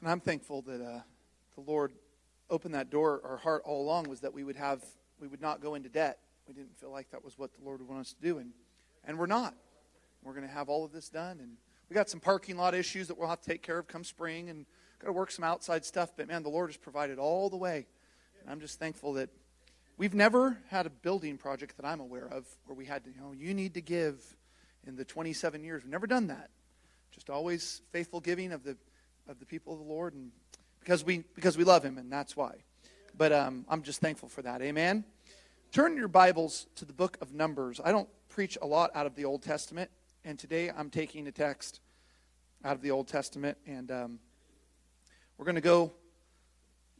And I'm thankful that uh, the Lord opened that door. Our heart all along was that we would have, we would not go into debt. We didn't feel like that was what the Lord would want us to do, and and we're not. We're going to have all of this done, and we got some parking lot issues that we'll have to take care of come spring, and got to work some outside stuff. But man, the Lord has provided all the way. And I'm just thankful that we've never had a building project that I'm aware of where we had to, you know, you need to give in the 27 years. We've never done that. Just always faithful giving of the of the people of the Lord, and because we because we love Him, and that's why. But um, I'm just thankful for that. Amen. Turn your Bibles to the book of Numbers. I don't preach a lot out of the Old Testament, and today I'm taking a text out of the Old Testament, and um, we're going to go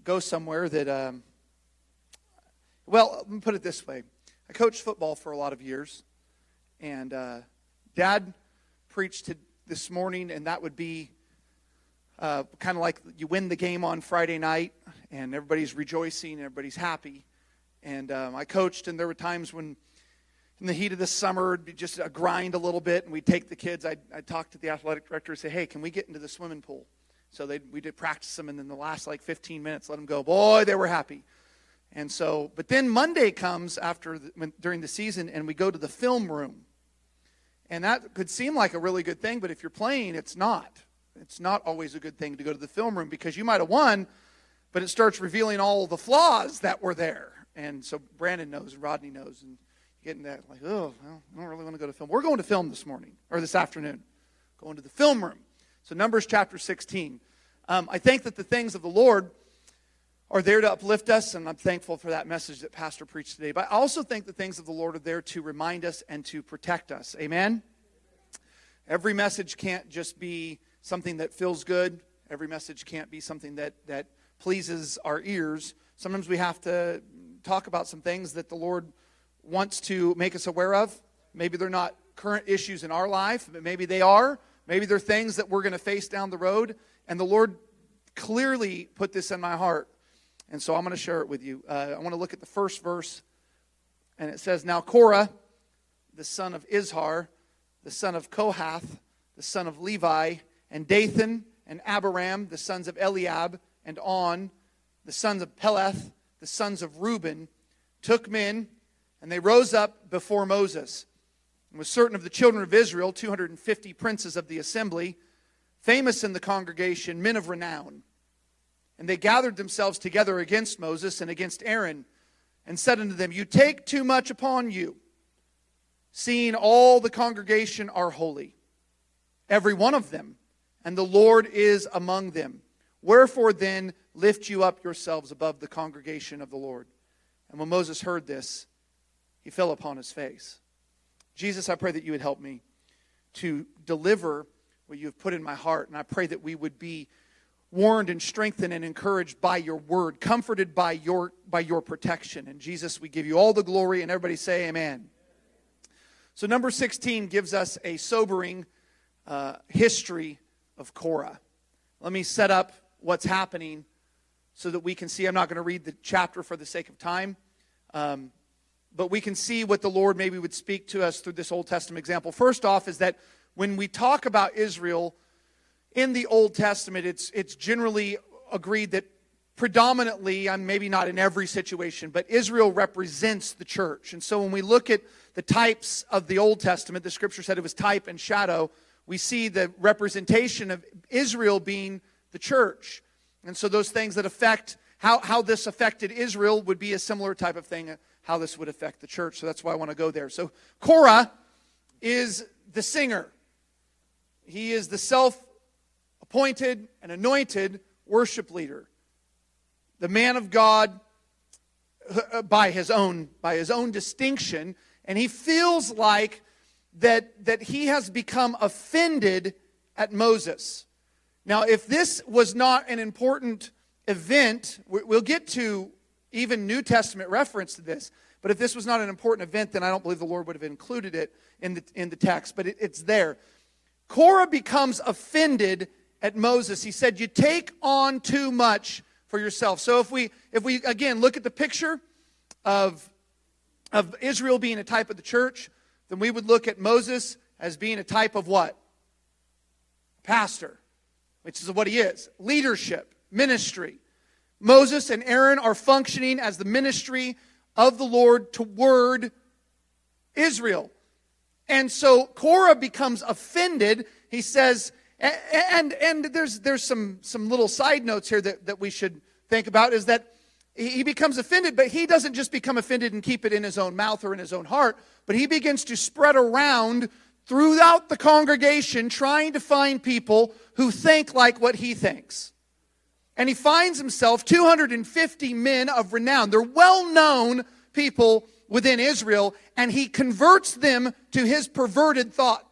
go somewhere that. Um, well, let me put it this way: I coached football for a lot of years, and uh, Dad preached to this morning, and that would be uh, kind of like you win the game on Friday night, and everybody's rejoicing, and everybody's happy. And um, I coached, and there were times when in the heat of the summer, it'd be just a grind a little bit, and we'd take the kids. I'd, I'd talk to the athletic director and say, hey, can we get into the swimming pool? So they we did practice them, and then the last like 15 minutes, let them go. Boy, they were happy. And so, but then Monday comes after the, when, during the season, and we go to the film room. And that could seem like a really good thing, but if you're playing, it's not. It's not always a good thing to go to the film room because you might have won, but it starts revealing all the flaws that were there. And so Brandon knows, and Rodney knows, and getting that like, oh, well, I don't really want to go to film. We're going to film this morning or this afternoon, going to the film room. So Numbers chapter 16. Um, I think that the things of the Lord are there to uplift us, and I'm thankful for that message that Pastor preached today. But I also think the things of the Lord are there to remind us and to protect us. Amen? Every message can't just be something that feels good. Every message can't be something that, that pleases our ears. Sometimes we have to talk about some things that the Lord wants to make us aware of. Maybe they're not current issues in our life, but maybe they are. Maybe they're things that we're going to face down the road. And the Lord clearly put this in my heart. And so I'm going to share it with you. Uh, I want to look at the first verse. And it says, Now Korah, the son of Izhar, the son of Kohath, the son of Levi, and Dathan and Abiram, the sons of Eliab, and On, the sons of Peleth, the sons of Reuben, took men, and they rose up before Moses. And was certain of the children of Israel, 250 princes of the assembly, famous in the congregation, men of renown. And they gathered themselves together against Moses and against Aaron, and said unto them, You take too much upon you, seeing all the congregation are holy, every one of them and the Lord is among them. Wherefore then lift you up yourselves above the congregation of the Lord. And when Moses heard this, he fell upon his face. Jesus, I pray that you would help me to deliver what you have put in my heart. And I pray that we would be warned and strengthened and encouraged by your word, comforted by your, by your protection. And Jesus, we give you all the glory. And everybody say, Amen. So, number 16 gives us a sobering uh, history of Korah. Let me set up what's happening so that we can see. I'm not going to read the chapter for the sake of time, um, but we can see what the Lord maybe would speak to us through this Old Testament example. First off, is that when we talk about Israel in the Old Testament, it's, it's generally agreed that predominantly, I'm maybe not in every situation, but Israel represents the church. And so when we look at the types of the Old Testament, the scripture said it was type and shadow we see the representation of Israel being the church. And so those things that affect how, how this affected Israel would be a similar type of thing, how this would affect the church. So that's why I want to go there. So Korah is the singer. He is the self appointed and anointed worship leader. The man of God uh, by his own by his own distinction and he feels like that, that he has become offended at Moses. Now, if this was not an important event, we'll get to even New Testament reference to this, but if this was not an important event, then I don't believe the Lord would have included it in the, in the text, but it, it's there. Korah becomes offended at Moses. He said, You take on too much for yourself. So if we if we again look at the picture of of Israel being a type of the church, then we would look at Moses as being a type of what? Pastor. which is what he is leadership, ministry. Moses and Aaron are functioning as the ministry of the Lord toward Israel. And so Korah becomes offended. He says, and, and there's, there's some, some little side notes here that, that we should think about is that he becomes offended, but he doesn't just become offended and keep it in his own mouth or in his own heart, but he begins to spread around throughout the congregation trying to find people who think like what he thinks. And he finds himself 250 men of renown. They're well known people within Israel, and he converts them to his perverted thought.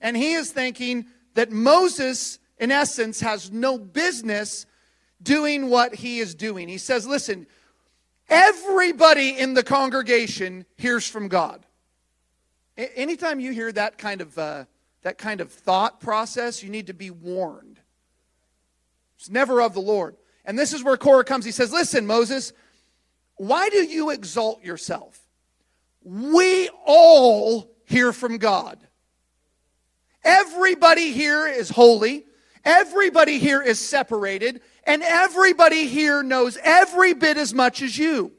And he is thinking that Moses, in essence, has no business doing what he is doing. He says, Listen, everybody in the congregation hears from God. Anytime you hear that kind of, uh, that kind of thought process, you need to be warned. It's never of the Lord. And this is where Korah comes. He says, Listen, Moses, why do you exalt yourself? We all hear from God. Everybody here is holy. Everybody here is separated. And everybody here knows every bit as much as you.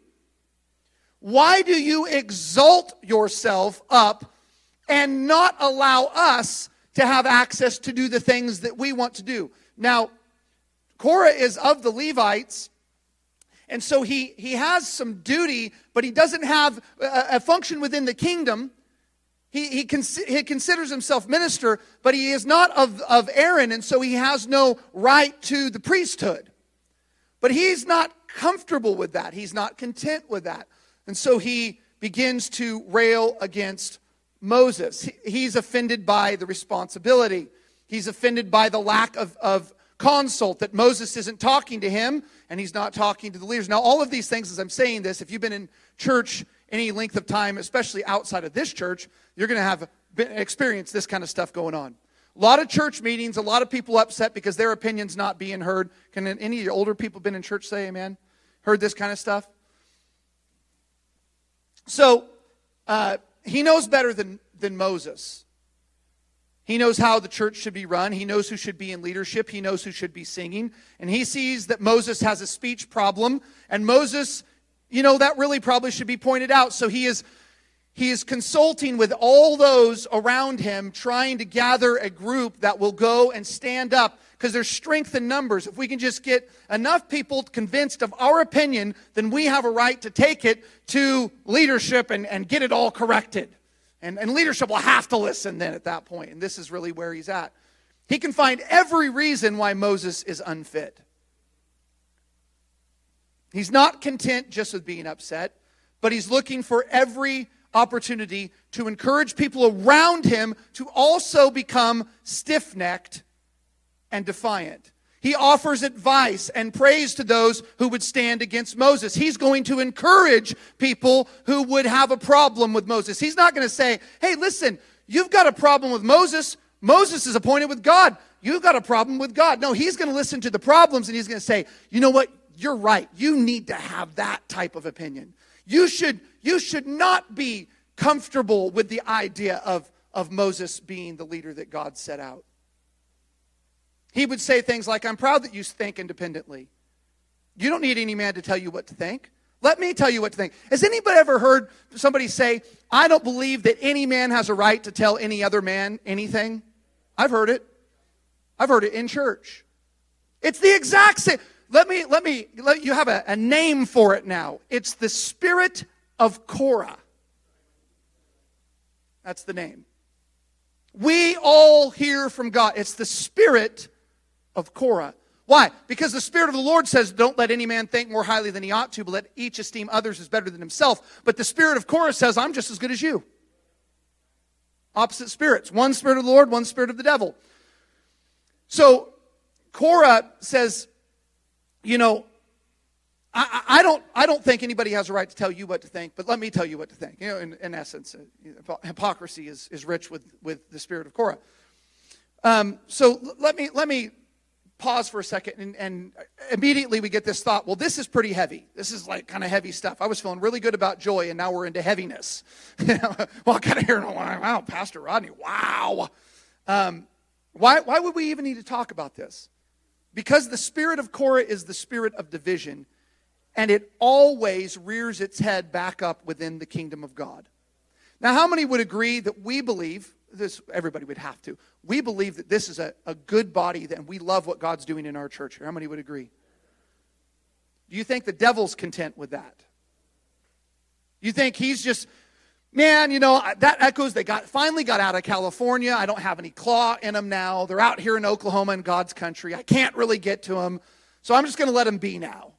Why do you exalt yourself up and not allow us to have access to do the things that we want to do? Now, Korah is of the Levites, and so he, he has some duty, but he doesn't have a, a function within the kingdom. He, he, he, considers himself minister, but he is not of, of Aaron, and so he has no right to the priesthood. But he's not comfortable with that. He's not content with that. And so he begins to rail against Moses. He's offended by the responsibility. He's offended by the lack of, of consult, that Moses isn't talking to him and he's not talking to the leaders. Now, all of these things, as I'm saying this, if you've been in church any length of time, especially outside of this church, you're going to have experienced this kind of stuff going on. A lot of church meetings, a lot of people upset because their opinion's not being heard. Can any of your older people been in church say amen? Heard this kind of stuff? So, uh, he knows better than, than Moses. He knows how the church should be run. He knows who should be in leadership. He knows who should be singing. And he sees that Moses has a speech problem. And Moses, you know, that really probably should be pointed out. So he is he is consulting with all those around him, trying to gather a group that will go and stand up because there's strength in numbers. If we can just get enough people convinced of our opinion, then we have a right to take it to leadership and, and get it all corrected. And, and leadership will have to listen then at that point. And this is really where he's at. He can find every reason why Moses is unfit. He's not content just with being upset, but he's looking for every opportunity to encourage people around him to also become stiff necked and defiant. He offers advice and praise to those who would stand against Moses. He's going to encourage people who would have a problem with Moses. He's not going to say, hey, listen, you've got a problem with Moses. Moses is appointed with God. You've got a problem with God. No, he's going to listen to the problems and he's going to say, you know what? You're right. You need to have that type of opinion. You should, you should not be comfortable with the idea of, of Moses being the leader that God set out. He would say things like, I'm proud that you think independently. You don't need any man to tell you what to think. Let me tell you what to think. Has anybody ever heard somebody say, I don't believe that any man has a right to tell any other man anything? I've heard it. I've heard it in church. It's the exact same. Let me, let me, let you have a, a name for it now. It's the spirit of Korah. That's the name. We all hear from God. It's the spirit of Korah. Why? Because the Spirit of the Lord says, Don't let any man think more highly than he ought to, but let each esteem others as better than himself. But the Spirit of Korah says, I'm just as good as you. Opposite spirits. One Spirit of the Lord, one Spirit of the devil. So Korah says, You know, I, I, don't, I don't think anybody has a right to tell you what to think, but let me tell you what to think. You know, in, in essence, uh, hypocrisy is, is rich with, with the spirit of Korah. Um, so let me, let me pause for a second and, and, immediately we get this thought well this is pretty heavy this is like kind of heavy stuff i was feeling really good about joy and now we're into heaviness well i kind of hear wow pastor rodney wow um, Why, why would we even need to talk about this? Because the spirit of Korah is the spirit of division, and it always rears its head back up within the kingdom of God. Now, how many would agree that we believe, this everybody would have to, we believe that this is a, a good body and we love what God's doing in our church? How many would agree? Do you think the devil's content with that? You think he's just, man, you know, that echoes, they got finally got out of California. I don't have any claw in them now. They're out here in Oklahoma in God's country. I can't really get to them. So I'm just going to let them be now.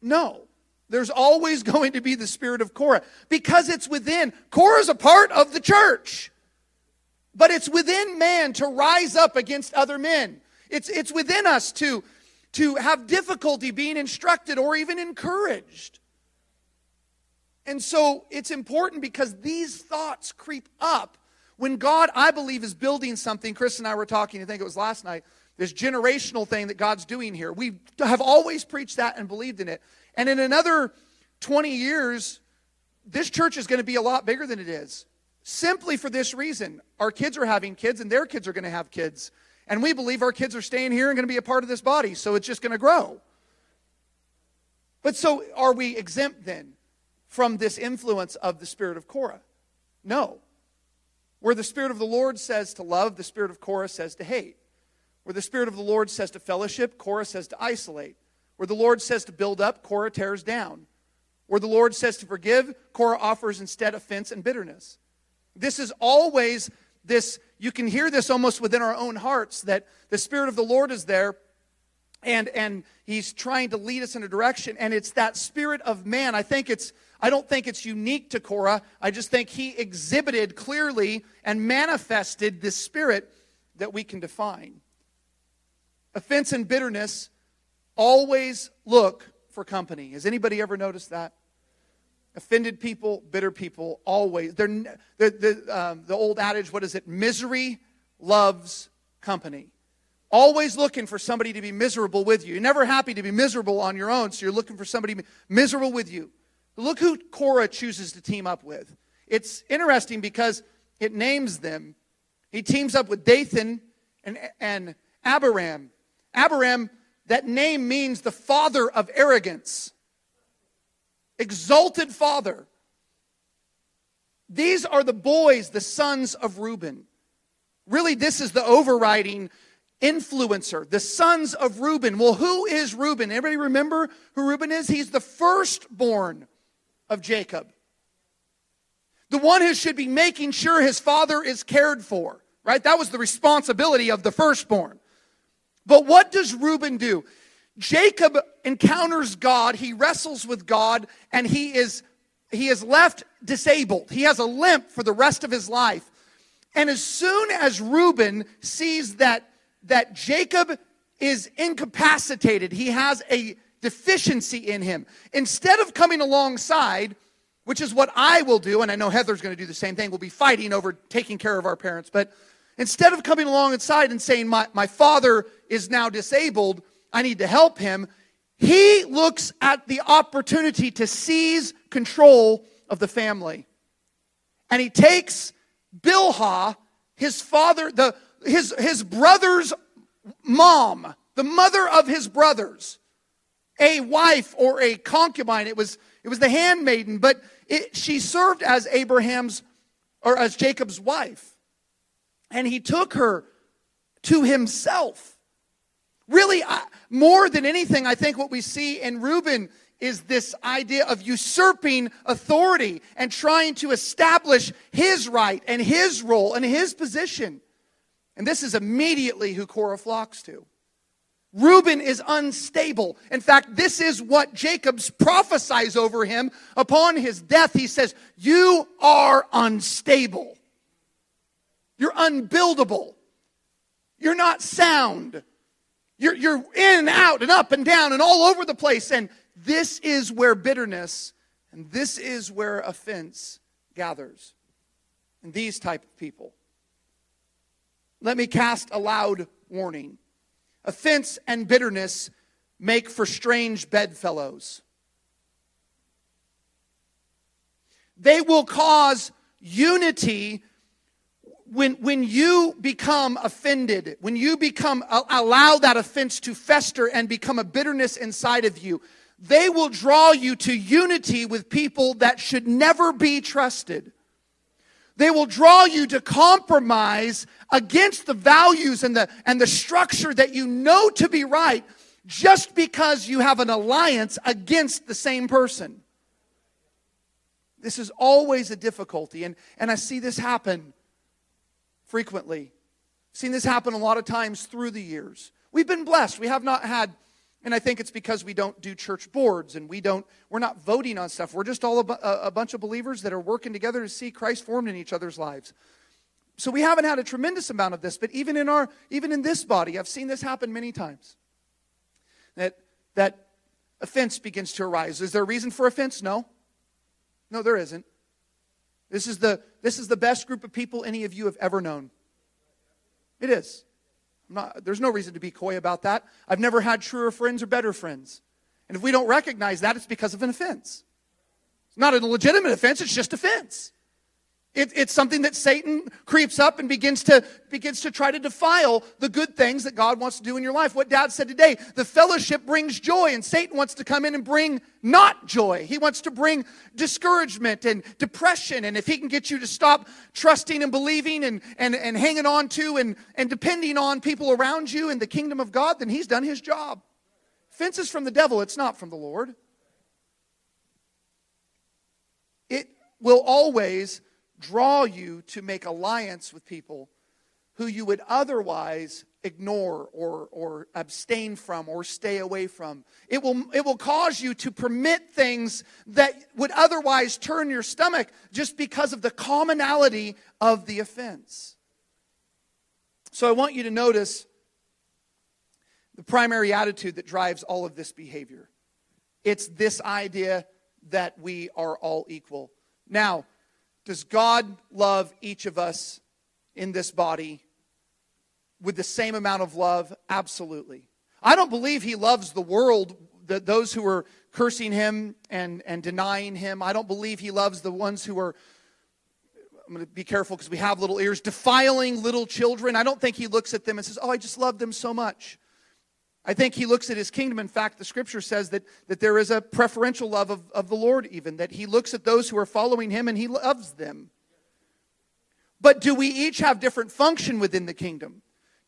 No. There's always going to be the spirit of Korah because it's within. Korah is a part of the church. But it's within man to rise up against other men. It's, it's within us to, to have difficulty being instructed or even encouraged. And so it's important because these thoughts creep up when God, I believe, is building something. Chris and I were talking, I think it was last night, this generational thing that God's doing here. We have always preached that and believed in it. And in another 20 years, this church is going to be a lot bigger than it is. Simply for this reason our kids are having kids, and their kids are going to have kids. And we believe our kids are staying here and going to be a part of this body, so it's just going to grow. But so are we exempt then? From this influence of the spirit of Korah? No. Where the spirit of the Lord says to love, the spirit of Korah says to hate. Where the spirit of the Lord says to fellowship, Korah says to isolate. Where the Lord says to build up, Korah tears down. Where the Lord says to forgive, Korah offers instead offense and bitterness. This is always this, you can hear this almost within our own hearts that the Spirit of the Lord is there and, and He's trying to lead us in a direction. And it's that spirit of man. I think it's I don't think it's unique to Korah. I just think he exhibited clearly and manifested this spirit that we can define. Offense and bitterness always look for company. Has anybody ever noticed that? Offended people, bitter people, always. They're, the, the, um, the old adage, what is it? Misery loves company. Always looking for somebody to be miserable with you. You're never happy to be miserable on your own, so you're looking for somebody miserable with you. Look who Korah chooses to team up with. It's interesting because it names them. He teams up with Dathan and, and Abiram. Abiram, that name means the father of arrogance, exalted father. These are the boys, the sons of Reuben. Really, this is the overriding influencer, the sons of Reuben. Well, who is Reuben? Everybody remember who Reuben is? He's the firstborn of Jacob. The one who should be making sure his father is cared for, right? That was the responsibility of the firstborn. But what does Reuben do? Jacob encounters God, he wrestles with God, and he is he is left disabled. He has a limp for the rest of his life. And as soon as Reuben sees that that Jacob is incapacitated, he has a deficiency in him. Instead of coming alongside, which is what I will do, and I know Heather's going to do the same thing, we'll be fighting over taking care of our parents, but instead of coming alongside and saying, my, my father is now disabled, I need to help him, he looks at the opportunity to seize control of the family. And he takes Bilhah, his father, the, his, his brother's mom, the mother of his brothers, a wife or a concubine. It was, it was the handmaiden, but it, she served as Abraham's or as Jacob's wife. And he took her to himself. Really, more than anything, I think what we see in Reuben is this idea of usurping authority and trying to establish his right and his role and his position. And this is immediately who Korah flocks to. Reuben is unstable. In fact, this is what Jacob prophesies over him upon his death. He says, You are unstable. You're unbuildable. You're not sound. You're, you're in and out and up and down and all over the place. And this is where bitterness and this is where offense gathers. And these type of people. Let me cast a loud warning. Offense and bitterness make for strange bedfellows. They will cause unity when, when you become offended, when you become allow that offense to fester and become a bitterness inside of you, they will draw you to unity with people that should never be trusted. They will draw you to compromise against the values and the, and the structure that you know to be right just because you have an alliance against the same person. This is always a difficulty, and, and I see this happen frequently. I've seen this happen a lot of times through the years. We've been blessed. We have not had, and I think it's because we don't do church boards and we don't, we're not voting on stuff. We're just all a, a bunch of believers that are working together to see Christ formed in each other's lives. So we haven't had a tremendous amount of this, but even in our, even in this body, I've seen this happen many times. That that offense begins to arise. Is there a reason for offense? No. No, there isn't. This is the, this is the best group of people any of you have ever known. It is. Not, there's no reason to be coy about that. I've never had truer friends or better friends. And if we don't recognize that, it's because of an offense. It's not a legitimate offense, it's just offense. It, it's something that Satan creeps up and begins to, begins to try to defile the good things that God wants to do in your life. What dad said today, the fellowship brings joy, and Satan wants to come in and bring not joy. He wants to bring discouragement and depression. And if he can get you to stop trusting and believing and, and, and hanging on to and, and depending on people around you in the kingdom of God, then he's done his job. Fences from the devil, it's not from the Lord. It will always draw you to make alliance with people who you would otherwise ignore or, or abstain from or stay away from. It will, it will cause you to permit things that would otherwise turn your stomach just because of the commonality of the offense. So I want you to notice the primary attitude that drives all of this behavior. It's this idea that we are all equal. Now, does God love each of us in this body with the same amount of love? Absolutely. I don't believe He loves the world, the, those who are cursing Him and, and denying Him. I don't believe He loves the ones who are, I'm going to be careful because we have little ears, defiling little children. I don't think He looks at them and says, Oh, I just love them so much. I think he looks at his kingdom. In fact, the scripture says that, that there is a preferential love of, of the Lord, even, that he looks at those who are following him and he loves them. But do we each have different function within the kingdom?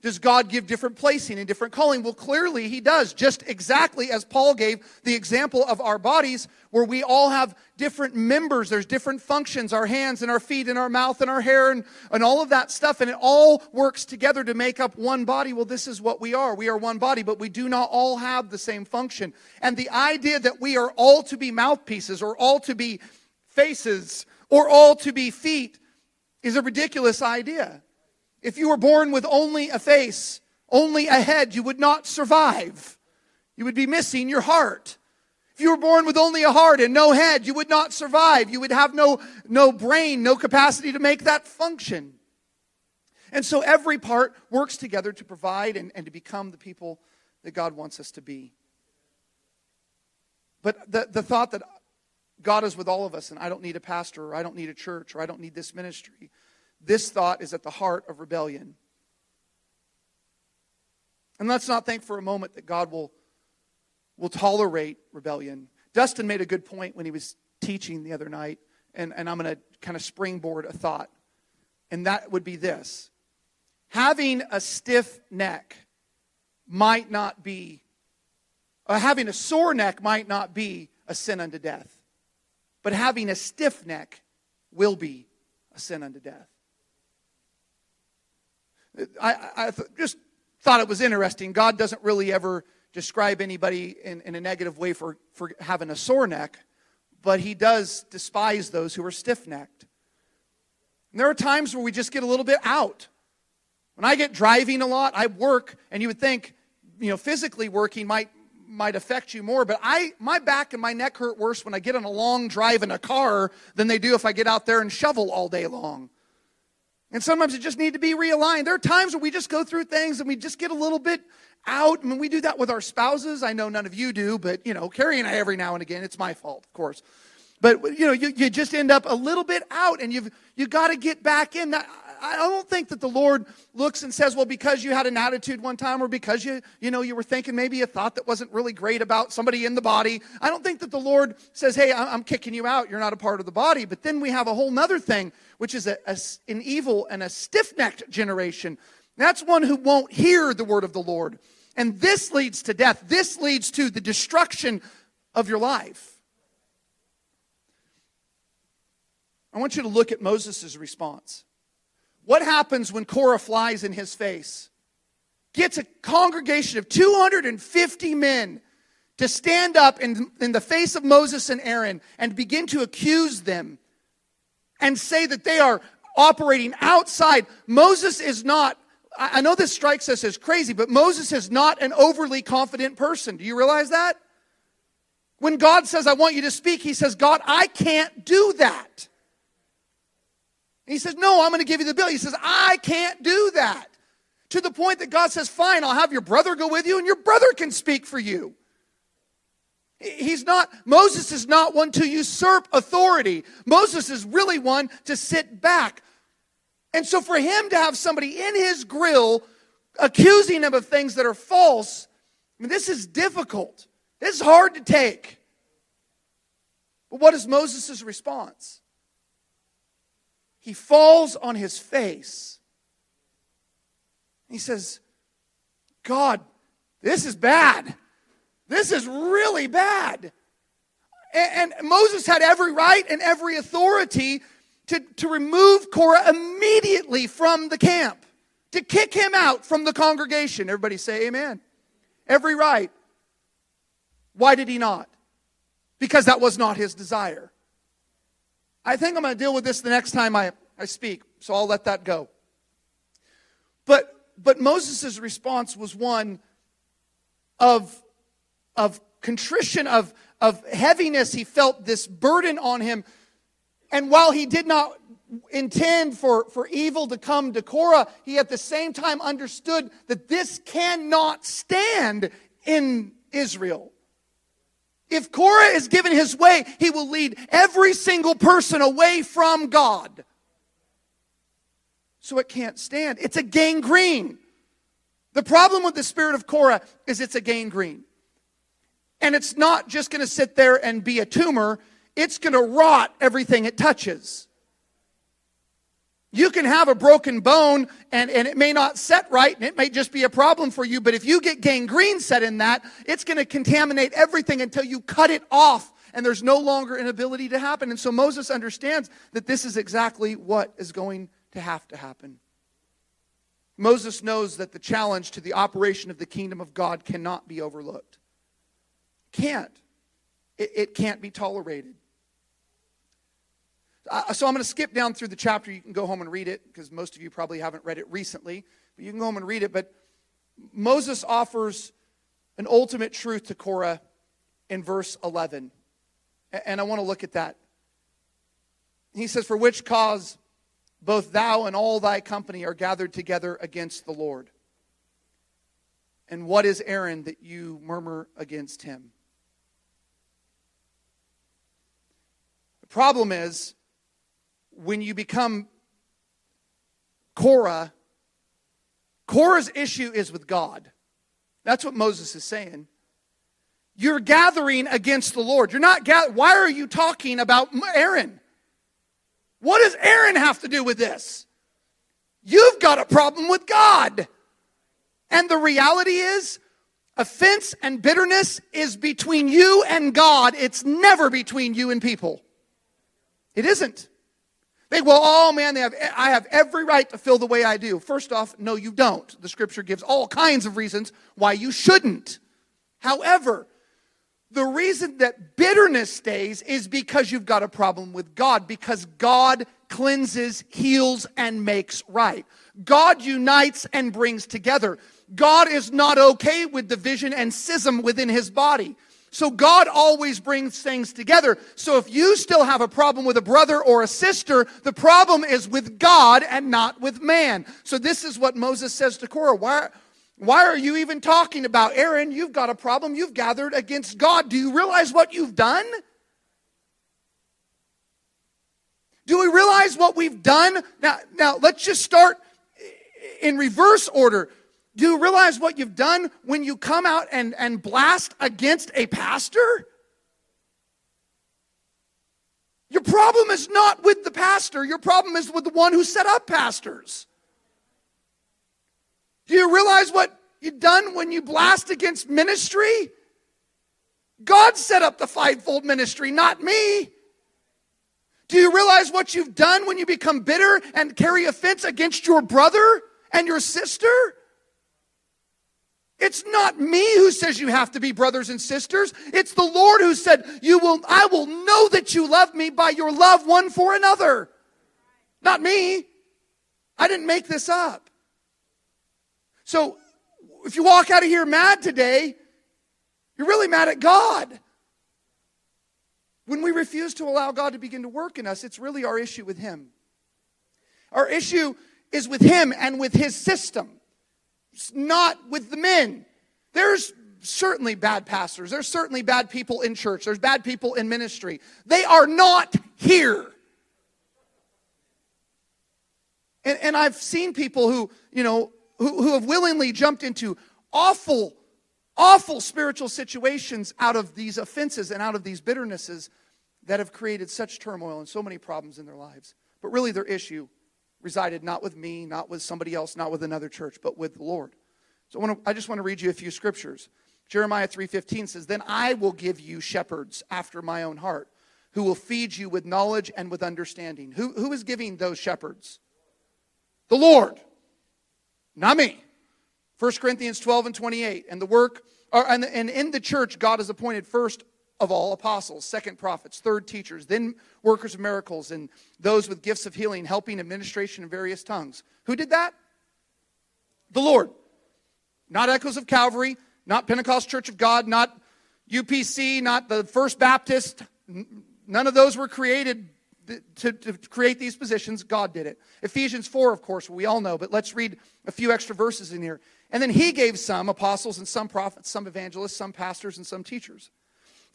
Does God give different placing and different calling? Well, clearly He does, just exactly as Paul gave the example of our bodies, where we all have different members. There's different functions our hands and our feet and our mouth and our hair and, and all of that stuff, and it all works together to make up one body. Well, this is what we are. We are one body, but we do not all have the same function. And the idea that we are all to be mouthpieces or all to be faces or all to be feet is a ridiculous idea. If you were born with only a face, only a head, you would not survive. You would be missing your heart. If you were born with only a heart and no head, you would not survive. You would have no, no brain, no capacity to make that function. And so every part works together to provide and, and to become the people that God wants us to be. But the, the thought that God is with all of us and I don't need a pastor or I don't need a church or I don't need this ministry this thought is at the heart of rebellion. And let's not think for a moment that God will, will tolerate rebellion. Dustin made a good point when he was teaching the other night, and, and I'm going to kind of springboard a thought. And that would be this having a stiff neck might not be, uh, having a sore neck might not be a sin unto death, but having a stiff neck will be a sin unto death. I, I th- just thought it was interesting. God doesn't really ever describe anybody in, in a negative way for, for having a sore neck, but He does despise those who are stiff necked. And there are times where we just get a little bit out. When I get driving a lot, I work, and you would think, you know, physically working might might affect you more, but I my back and my neck hurt worse when I get on a long drive in a car than they do if I get out there and shovel all day long. And sometimes it just need to be realigned. There are times where we just go through things and we just get a little bit out. I mean, we do that with our spouses. I know none of you do, but you know, Carrie and I every now and again, it's my fault, of course. But you know, you, you just end up a little bit out and you've you got to get back in. I don't think that the Lord looks and says, well, because you had an attitude one time or because you, you know, you were thinking maybe a thought that wasn't really great about somebody in the body. I don't think that the Lord says, hey, I'm kicking you out. You're not a part of the body. But then we have a whole nother thing, which is a, a, an evil and a stiff necked generation. That's one who won't hear the word of the Lord. And this leads to death. This leads to the destruction of your life. I want you to look at Moses' response. What happens when Korah flies in his face? Gets a congregation of 250 men to stand up in, in the face of Moses and Aaron and begin to accuse them and say that they are operating outside. Moses is not, I know this strikes us as crazy, but Moses is not an overly confident person. Do you realize that? When God says, I want you to speak, he says, God, I can't do that. And he says, No, I'm going to give you the bill. He says, I can't do that. To the point that God says, Fine, I'll have your brother go with you, and your brother can speak for you. He's not, Moses is not one to usurp authority. Moses is really one to sit back. And so for him to have somebody in his grill accusing him of things that are false, I mean, this is difficult. This is hard to take. But what is Moses' response? He falls on his face. He says, God, this is bad. This is really bad. And, and, Moses had every right and every authority to, to remove Korah immediately from the camp, to kick him out from the congregation. Everybody say amen. Every right. Why did he not? Because that was not his desire. I think I'm going to deal with this the next time I, I speak, so I'll let that go. But, but Moses' response was one of, of contrition, of, of heaviness. He felt this burden on him. And while he did not intend for, for evil to come to Korah, he at the same time understood that this cannot stand in Israel. If Korah is given his way, he will lead every single person away from God. So it can't stand. It's a gangrene. The problem with the spirit of Korah is it's a gangrene. And it's not just going to sit there and be a tumor, it's going to rot everything it touches. You can have a broken bone and, and it may not set right and it may just be a problem for you, but if you get gangrene set in that, it's going to contaminate everything until you cut it off and there's no longer an ability to happen. And so Moses understands that this is exactly what is going to have to happen. Moses knows that the challenge to the operation of the kingdom of God cannot be overlooked. Can't. It, it can't be tolerated. Uh, so I'm going to skip down through the chapter. You can go home and read it because most of you probably haven't read it recently. But you can go home and read it. But Moses offers an ultimate truth to Korah in verse 11. And I want to look at that. He says, For which cause both thou and all thy company are gathered together against the Lord. And what is Aaron that you murmur against him? The problem is when you become Korah, Korah's issue is with God. That's what Moses is saying. You're gathering against the Lord. You're not gathering. Why are you talking about Aaron? What does Aaron have to do with this? You've got a problem with God. And the reality is, offense and bitterness is between you and God. It's never between you and people. It isn't. They, well, oh man, they have, I have every right to feel the way I do. First off, no, you don't. The scripture gives all kinds of reasons why you shouldn't. However, the reason that bitterness stays is because you've got a problem with God, because God cleanses, heals, and makes right. God unites and brings together. God is not okay with division and schism within his body. So God always brings things together. So if you still have a problem with a brother or a sister, the problem is with God and not with man. So this is what Moses says to Korah. Why, why are you even talking about Aaron? You've got a problem. You've gathered against God. Do you realize what you've done? Do we realize what we've done? Now, now let's just start in reverse order. Do you realize what you've done when you come out and, and blast against a pastor? Your problem is not with the pastor, your problem is with the one who set up pastors. Do you realize what you've done when you blast against ministry? God set up the fivefold ministry, not me. Do you realize what you've done when you become bitter and carry offense against your brother and your sister? It's not me who says you have to be brothers and sisters. It's the Lord who said, "You will I will know that you love me by your love one for another." Not me. I didn't make this up. So, if you walk out of here mad today, you're really mad at God. When we refuse to allow God to begin to work in us, it's really our issue with Him. Our issue is with Him and with His system not with the men. There's certainly bad pastors. There's certainly bad people in church. There's bad people in ministry. They are not here. And, and I've seen people who, you know, who, who have willingly jumped into awful, awful spiritual situations out of these offenses and out of these bitternesses that have created such turmoil and so many problems in their lives. But really, their issue resided not with me, not with somebody else, not with another church, but with the Lord. So I, to, I just want to read you a few scriptures. Jeremiah 3:15 says, "Then I will give you shepherds after my own heart, who will feed you with knowledge and with understanding." Who, who is giving those shepherds? The Lord. Not me. 1 Corinthians 12 and 28. And the work, or, and, and in the church, God has appointed first of all apostles, second prophets, third teachers, then workers of miracles, and those with gifts of healing, helping administration in various tongues. Who did that? The Lord. Not Echoes of Calvary, not Pentecost Church of God, not UPC, not the First Baptist. None of those were created to, to, create these positions. God did it. Ephesians 4, of course, we all know, but let's read a few extra verses in here. And then he gave some apostles and some prophets, some evangelists, some pastors, and some teachers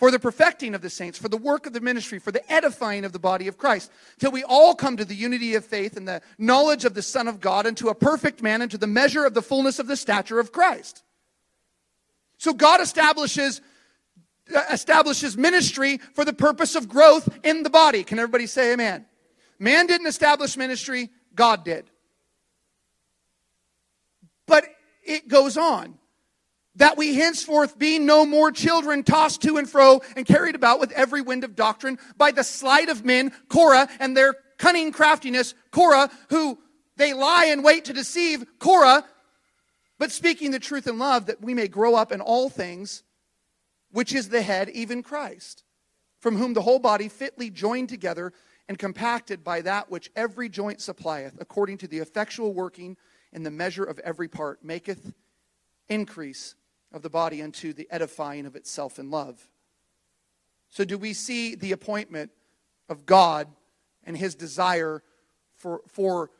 for the perfecting of the saints, for the work of the ministry, for the edifying of the body of Christ, till we all come to the unity of faith and the knowledge of the Son of God, and to a perfect man, and to the measure of the fullness of the stature of Christ. So God establishes uh, establishes ministry for the purpose of growth in the body. Can everybody say amen? Man didn't establish ministry, God did. But it goes on that we henceforth be no more children tossed to and fro and carried about with every wind of doctrine by the sleight of men, Korah, and their cunning craftiness, Korah, who they lie and wait to deceive, Korah, but speaking the truth in love, that we may grow up in all things, which is the head, even Christ, from whom the whole body fitly joined together and compacted by that which every joint supplieth, according to the effectual working in the measure of every part, maketh increase of the body unto the edifying of itself in love. So, do we see the appointment of God and his desire for, for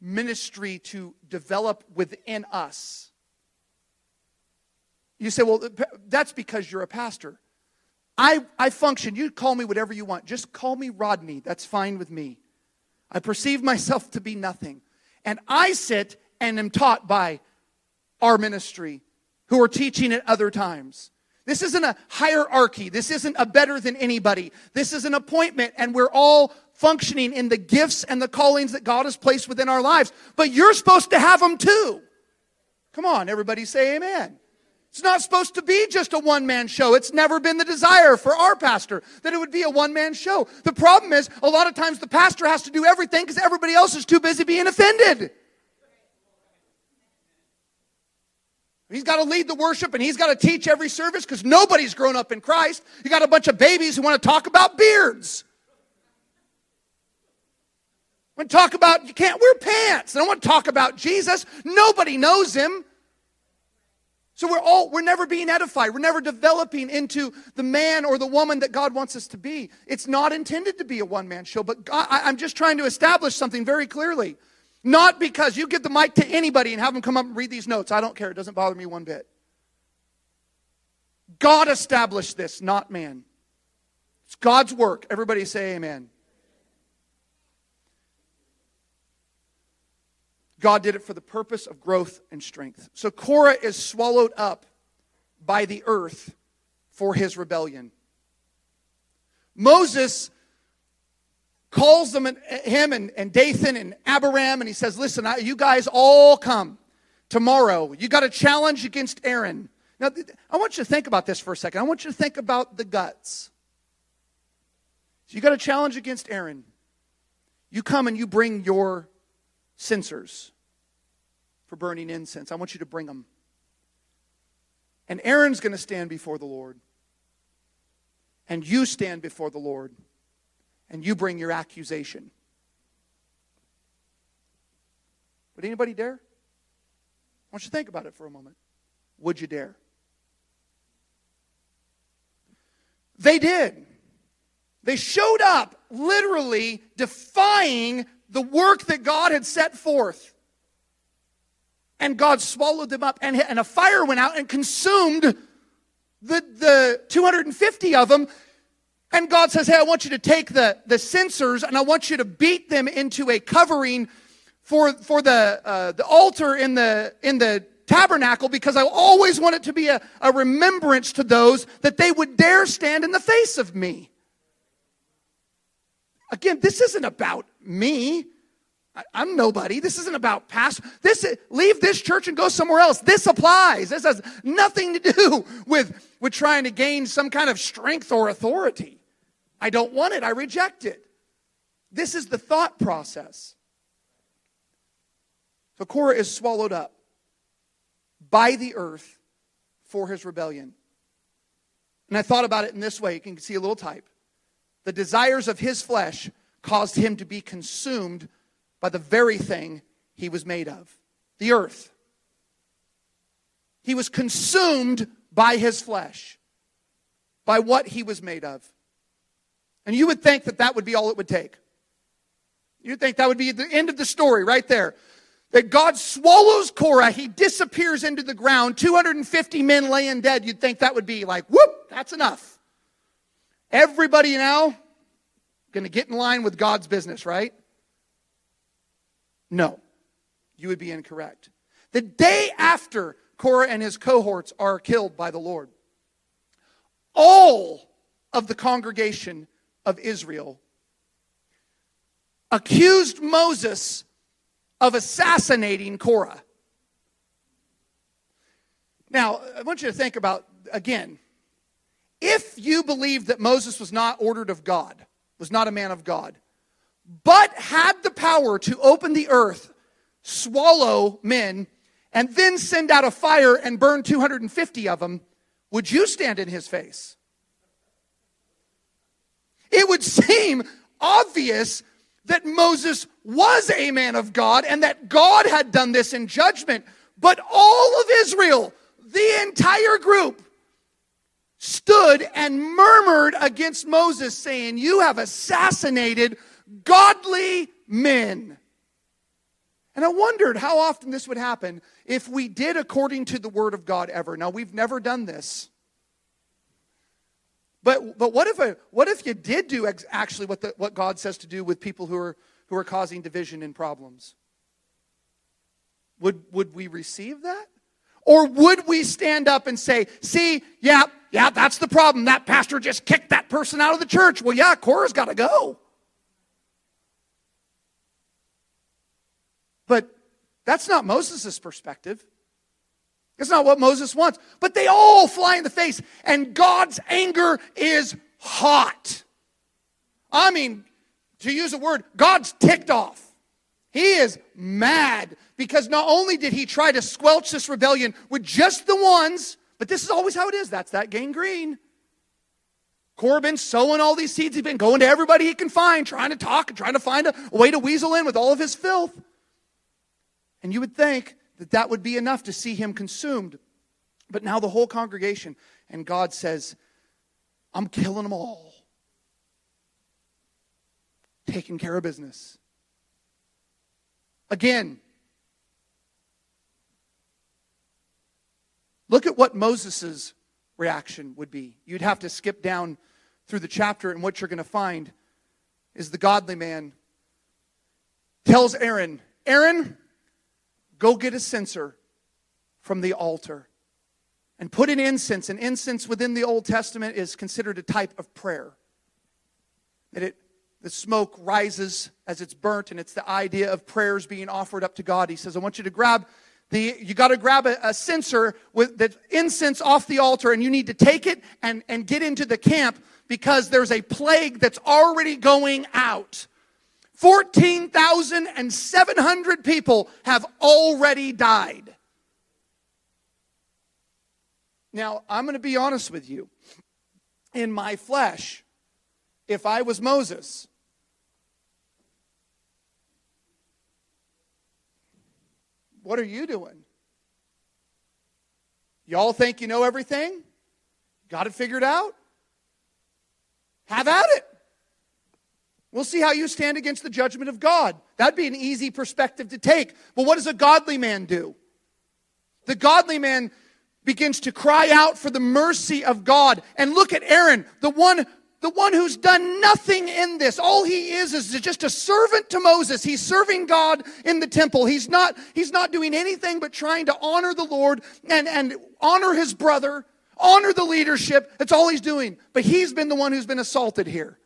ministry to develop within us? You say, well, that's because you're a pastor. I, I function, you call me whatever you want. Just call me Rodney. That's fine with me. I perceive myself to be nothing. And I sit and am taught by our ministry who are teaching at other times. This isn't a hierarchy. This isn't a better than anybody. This is an appointment, and we're all functioning in the gifts and the callings that God has placed within our lives. But you're supposed to have them too. Come on, everybody say amen. It's not supposed to be just a one man show. It's never been the desire for our pastor that it would be a one man show. The problem is, a lot of times the pastor has to do everything because everybody else is too busy being offended. He's got to lead the worship and he's got to teach every service because nobody's grown up in Christ. You got a bunch of babies who want to talk about beards. Want to talk about you can't wear pants. They don't want to talk about Jesus. Nobody knows him. So we're all we're never being edified. We're never developing into the man or the woman that God wants us to be. It's not intended to be a one-man show, but God, I, I'm just trying to establish something very clearly. Not because you give the mic to anybody and have them come up and read these notes. I don't care. It doesn't bother me one bit. God established this, not man. It's God's work. Everybody say amen. God did it for the purpose of growth and strength. So Korah is swallowed up by the earth for his rebellion. Moses calls them, eh, him and, and Dathan and Abiram, and he says, Listen, you guys all come tomorrow. You got a challenge against Aaron. Now, I want you to think about this for a second. I want you to think about the guts. So, you got a challenge against Aaron. You come and you bring your censers for burning incense. I want you to bring them. And Aaron's going to stand before the Lord. And you stand before the Lord. And you bring your accusation. Would anybody dare? I want you to think about it for a moment. Would you dare? They did. They showed up literally defying the work that God had set forth. And God swallowed them up, and, and a fire went out and consumed the, the 250 of them. And God says, Hey, I want you to take the, the censers and I want you to beat them into a covering for, for the, uh, the altar in the, in the tabernacle because I always want it to be a, a remembrance to those that they would dare stand in the face of me. Again, this isn't about me. I'm nobody. This isn't about past. This leave this church and go somewhere else. This applies. This has nothing to do with with trying to gain some kind of strength or authority. I don't want it. I reject it. This is the thought process. So Korah is swallowed up by the earth for his rebellion. And I thought about it in this way. You can see a little type. The desires of his flesh caused him to be consumed by the very thing he was made of the earth. He was consumed by his flesh, by what he was made of. And you would think that that would be all it would take. You'd think that would be the end of the story right there. That God swallows Korah, he disappears into the ground, 250 men laying dead. You'd think that would be like, whoop, that's enough. Everybody now going to get in line with God's business, right? No, you would be incorrect. The day after Korah and his cohorts are killed by the Lord, all of the congregation of Israel accused Moses of assassinating Korah. Now, I want you to think about again if you believe that Moses was not ordered of God, was not a man of God, but had the power to open the earth, swallow men, and then send out a fire and burn 250 of them, would you stand in his face? It would seem obvious that Moses was a man of God and that God had done this in judgment, but all of Israel, the entire group, stood and murmured against Moses, saying, You have assassinated godly men. And I wondered how often this would happen if we did according to the Word of God ever. Now, we've never done this. But, but what, if a, what if you did do ex- actually what, the, what God says to do with people who are, who are causing division and problems? Would, would we receive that? Or would we stand up and say, see, yeah, yeah, that's the problem. That pastor just kicked that person out of the church. Well, yeah, Korah's got to go. But that's not Moses' perspective. It's not what Moses wants. But they all fly in the face, and God's anger is hot. I mean, to use a word, God's ticked off. He is mad because not only did he try to squelch this rebellion with just the ones, but this is always how it is. That's that gangrene. Corbin sowing all these seeds. He's been going to everybody he can find, trying to talk and trying to find a way to weasel in with all of his filth. And you would think that that would be enough to see him consumed. But now the whole congregation, and God says, I'm killing them all. Taking care of business. Again, look at what Moses' reaction would be. You'd have to skip down through the chapter, and what you're going to find is the godly man tells Aaron, Aaron, Go get a censer from the altar and put in incense. And incense within the Old Testament is considered a type of prayer. That it the smoke rises as it's burnt, and it's the idea of prayers being offered up to God. He says, I want you to grab the, you got to grab a, a censer with the incense off the altar, and you need to take it and, and get into the camp because there's a plague that's already going out. 14,700 people have already died. Now, I'm going to be honest with you. In my flesh, if I was Moses, What are you doing? Y'all think you know everything? Got it figured out? Have at it. We'll see how you stand against the judgment of God. That'd be an easy perspective to take. But what does a godly man do? The godly man begins to cry out for the mercy of God. And look at Aaron, the one the one who's done nothing in this. All he is is just a servant to Moses. He's serving God in the temple. He's not, he's not doing anything but trying to honor the Lord and, and honor his brother, honor the leadership. That's all he's doing. But he's been the one who's been assaulted here.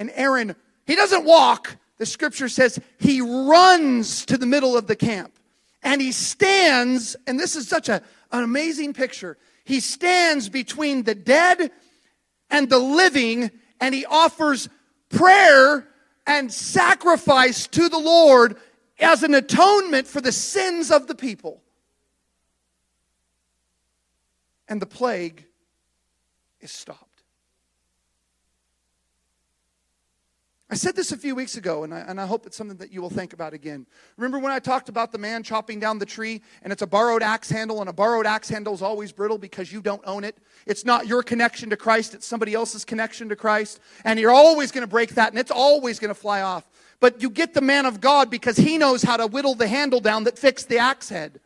And Aaron, he doesn't walk. The scripture says he runs to the middle of the camp and he stands, and this is such a, an amazing picture. He stands between the dead and the living, and he offers prayer and sacrifice to the Lord as an atonement for the sins of the people. And the plague is stopped. I said this a few weeks ago, and I, and I hope it's something that you will think about again. Remember when I talked about the man chopping down the tree, and it's a borrowed axe handle, and a borrowed axe handle is always brittle because you don't own it? It's not your connection to Christ, it's somebody else's connection to Christ, and you're always going to break that, and it's always going to fly off. But you get the man of God because he knows how to whittle the handle down that fixed the axe head.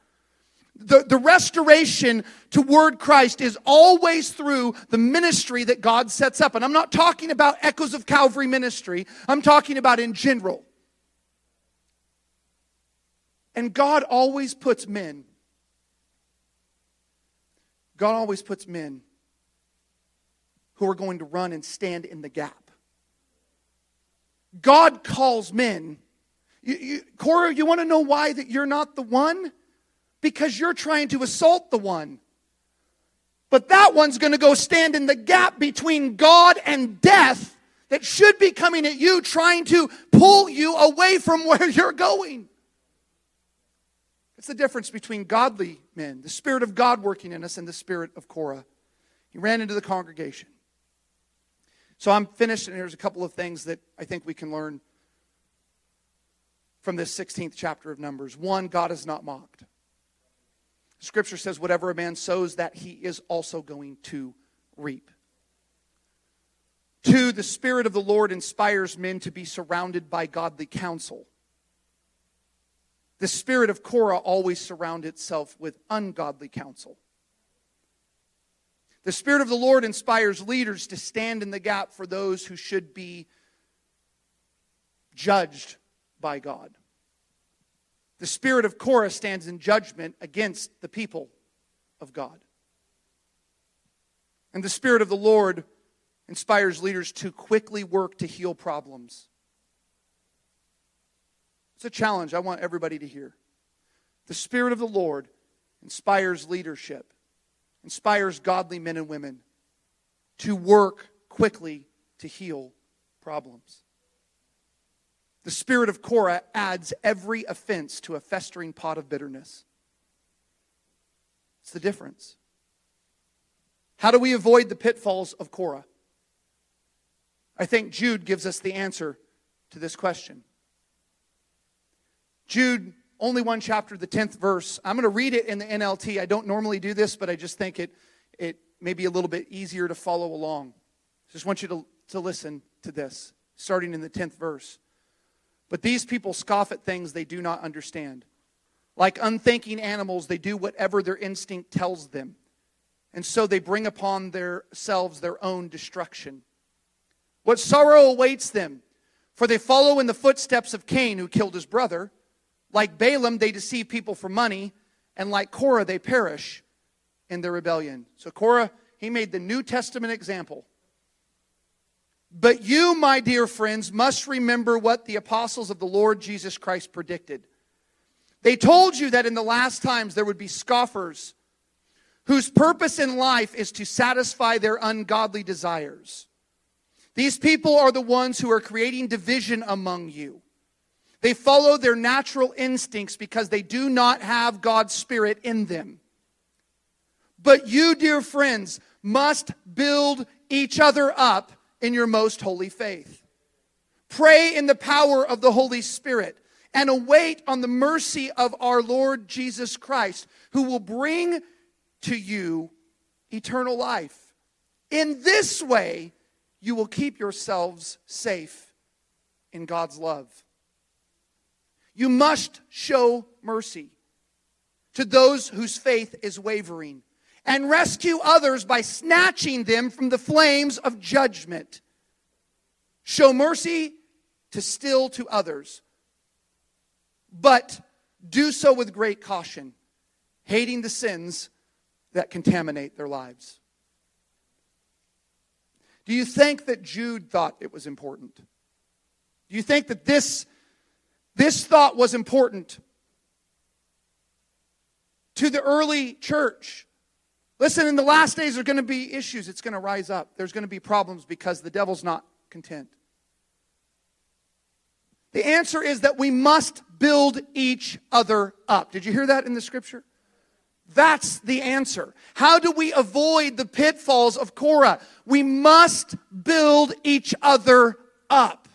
The, the restoration toward Christ is always through the ministry that God sets up. And I'm not talking about Echoes of Calvary ministry, I'm talking about in general. And God always puts men, God always puts men who are going to run and stand in the gap. God calls men. You, you, Korah, you want to know why that you're not the one? Because you're trying to assault the one. But that one's going to go stand in the gap between God and death that should be coming at you, trying to pull you away from where you're going. It's the difference between godly men, the Spirit of God working in us, and the Spirit of Korah. He ran into the congregation. So I'm finished, and here's a couple of things that I think we can learn from this 16th chapter of Numbers. One, God is not mocked. Scripture says, whatever a man sows, that he is also going to reap. Two, the Spirit of the Lord inspires men to be surrounded by godly counsel. The spirit of Korah always surrounds itself with ungodly counsel. The Spirit of the Lord inspires leaders to stand in the gap for those who should be judged by God. The spirit of Korah stands in judgment against the people of God. And the Spirit of the Lord inspires leaders to quickly work to heal problems. It's a challenge I want everybody to hear. The Spirit of the Lord inspires leadership, inspires godly men and women to work quickly to heal problems. The spirit of Korah adds every offense to a festering pot of bitterness. It's the difference. How do we avoid the pitfalls of Korah? I think Jude gives us the answer to this question. Jude, only one chapter, the 10th verse. I'm going to read it in the NLT. I don't normally do this, but I just think it, it may be a little bit easier to follow along. I Just want you to, to listen to this, starting in the 10th verse. But these people scoff at things they do not understand. Like unthinking animals, they do whatever their instinct tells them. And so they bring upon themselves their own destruction. What sorrow awaits them? For they follow in the footsteps of Cain, who killed his brother. Like Balaam, they deceive people for money, and like Korah, they perish in their rebellion. So Korah, he made the New Testament example. But you, my dear friends, must remember what the apostles of the Lord Jesus Christ predicted. They told you that in the last times there would be scoffers whose purpose in life is to satisfy their ungodly desires. These people are the ones who are creating division among you. They follow their natural instincts because they do not have God's Spirit in them. But you, dear friends, must build each other up in your most holy faith. Pray in the power of the Holy Spirit and await on the mercy of our Lord Jesus Christ, who will bring to you eternal life. In this way, you will keep yourselves safe in God's love. You must show mercy to those whose faith is wavering and rescue others by snatching them from the flames of judgment. Show mercy to still to others, but do so with great caution, hating the sins that contaminate their lives. Do you think that Jude thought it was important? Do you think that this, this thought was important to the early church? Listen, in the last days, there are going to be issues. It's going to rise up. There's going to be problems because the devil's not content. The answer is that we must build each other up. Did you hear that in the scripture? That's the answer. How do we avoid the pitfalls of Korah? We must build each other up.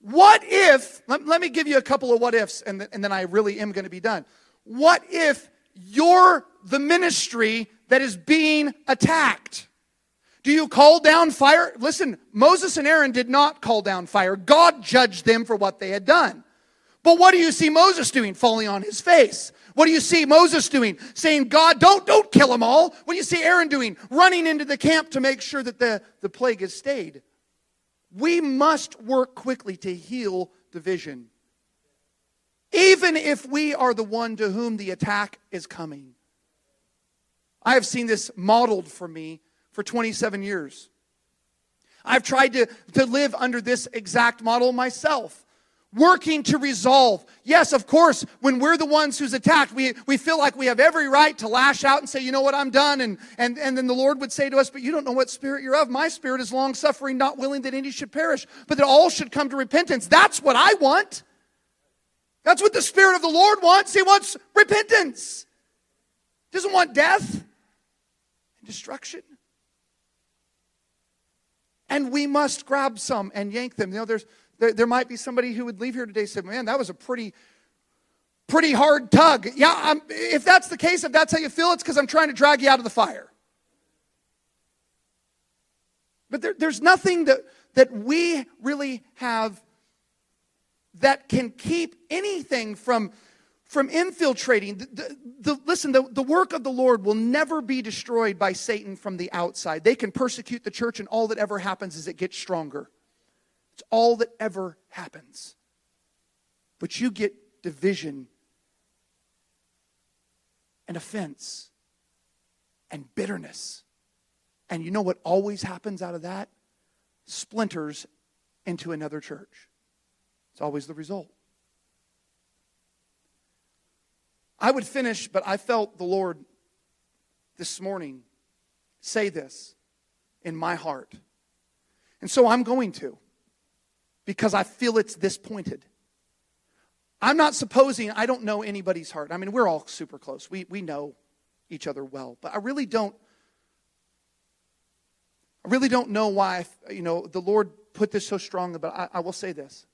What if, let, let me give you a couple of what ifs, and, th- and then I really am going to be done. What if you're the ministry that is being attacked? Do you call down fire? Listen, Moses and Aaron did not call down fire. God judged them for what they had done. But what do you see Moses doing? Falling on his face. What do you see Moses doing? Saying, God, don't, don't kill them all. What do you see Aaron doing? Running into the camp to make sure that the, the plague has stayed. We must work quickly to heal division. Even if we are the one to whom the attack is coming. I have seen this modeled for me for 27 years. I've tried to, to live under this exact model myself working to resolve. Yes, of course, when we're the ones who's attacked, we, we feel like we have every right to lash out and say, you know what, I'm done. And, and, and then the Lord would say to us, but you don't know what spirit you're of. My spirit is long suffering, not willing that any should perish, but that all should come to repentance. That's what I want. That's what the Spirit of the Lord wants. He wants repentance. He doesn't want death destruction. And we must grab some and yank them. You know, there's there, there might be somebody who would leave here today and say, man, that was a pretty, pretty hard tug. Yeah, I'm, if that's the case, if that's how you feel, it's because I'm trying to drag you out of the fire. But there, there's nothing that, that we really have that can keep anything from, from infiltrating. The, the, the, listen, the, the work of the Lord will never be destroyed by Satan from the outside. They can persecute the church, and all that ever happens is it gets stronger. It's all that ever happens. But you get division and offense and bitterness. And you know what always happens out of that? Splinters into another church. It's always the result. I would finish, but I felt the Lord this morning say this in my heart. And so I'm going to because I feel it's this pointed. I'm not supposing I don't know anybody's heart. I mean, we're all super close. We, we know each other well. But I really don't I really don't know why, you know, the Lord put this so strongly, but I, I will say this.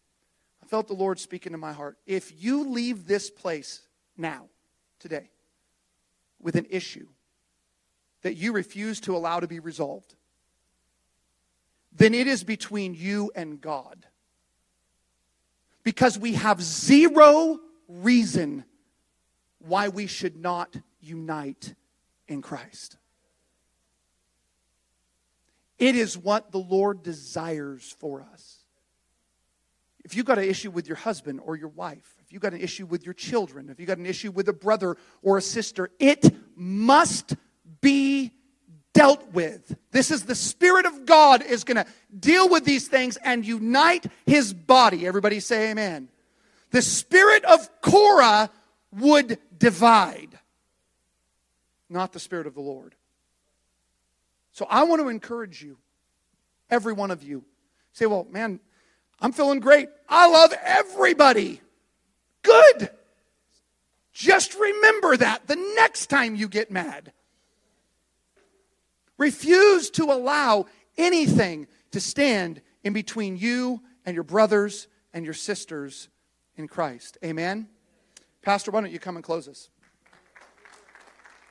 I felt the Lord speaking to my heart. If you leave this place now, today, with an issue that you refuse to allow to be resolved, then it is between you and God because we have zero reason why we should not unite in Christ. It is what the Lord desires for us. If you've got an issue with your husband or your wife, if if you've got an issue with your children, if you've got an issue with a brother or a sister, it must be dealt with. This is the Spirit of God is going to deal with these things and unite his body. Everybody say amen. The Spirit of Korah would divide, not the Spirit of the Lord. So I want to encourage you, every one of you. Say, well, man, I'm feeling great. I love everybody. Good. Just remember that the next time you get mad. Refuse to allow anything to stand in between you and your brothers and your sisters in Christ. Amen? Pastor, why don't you come and close us?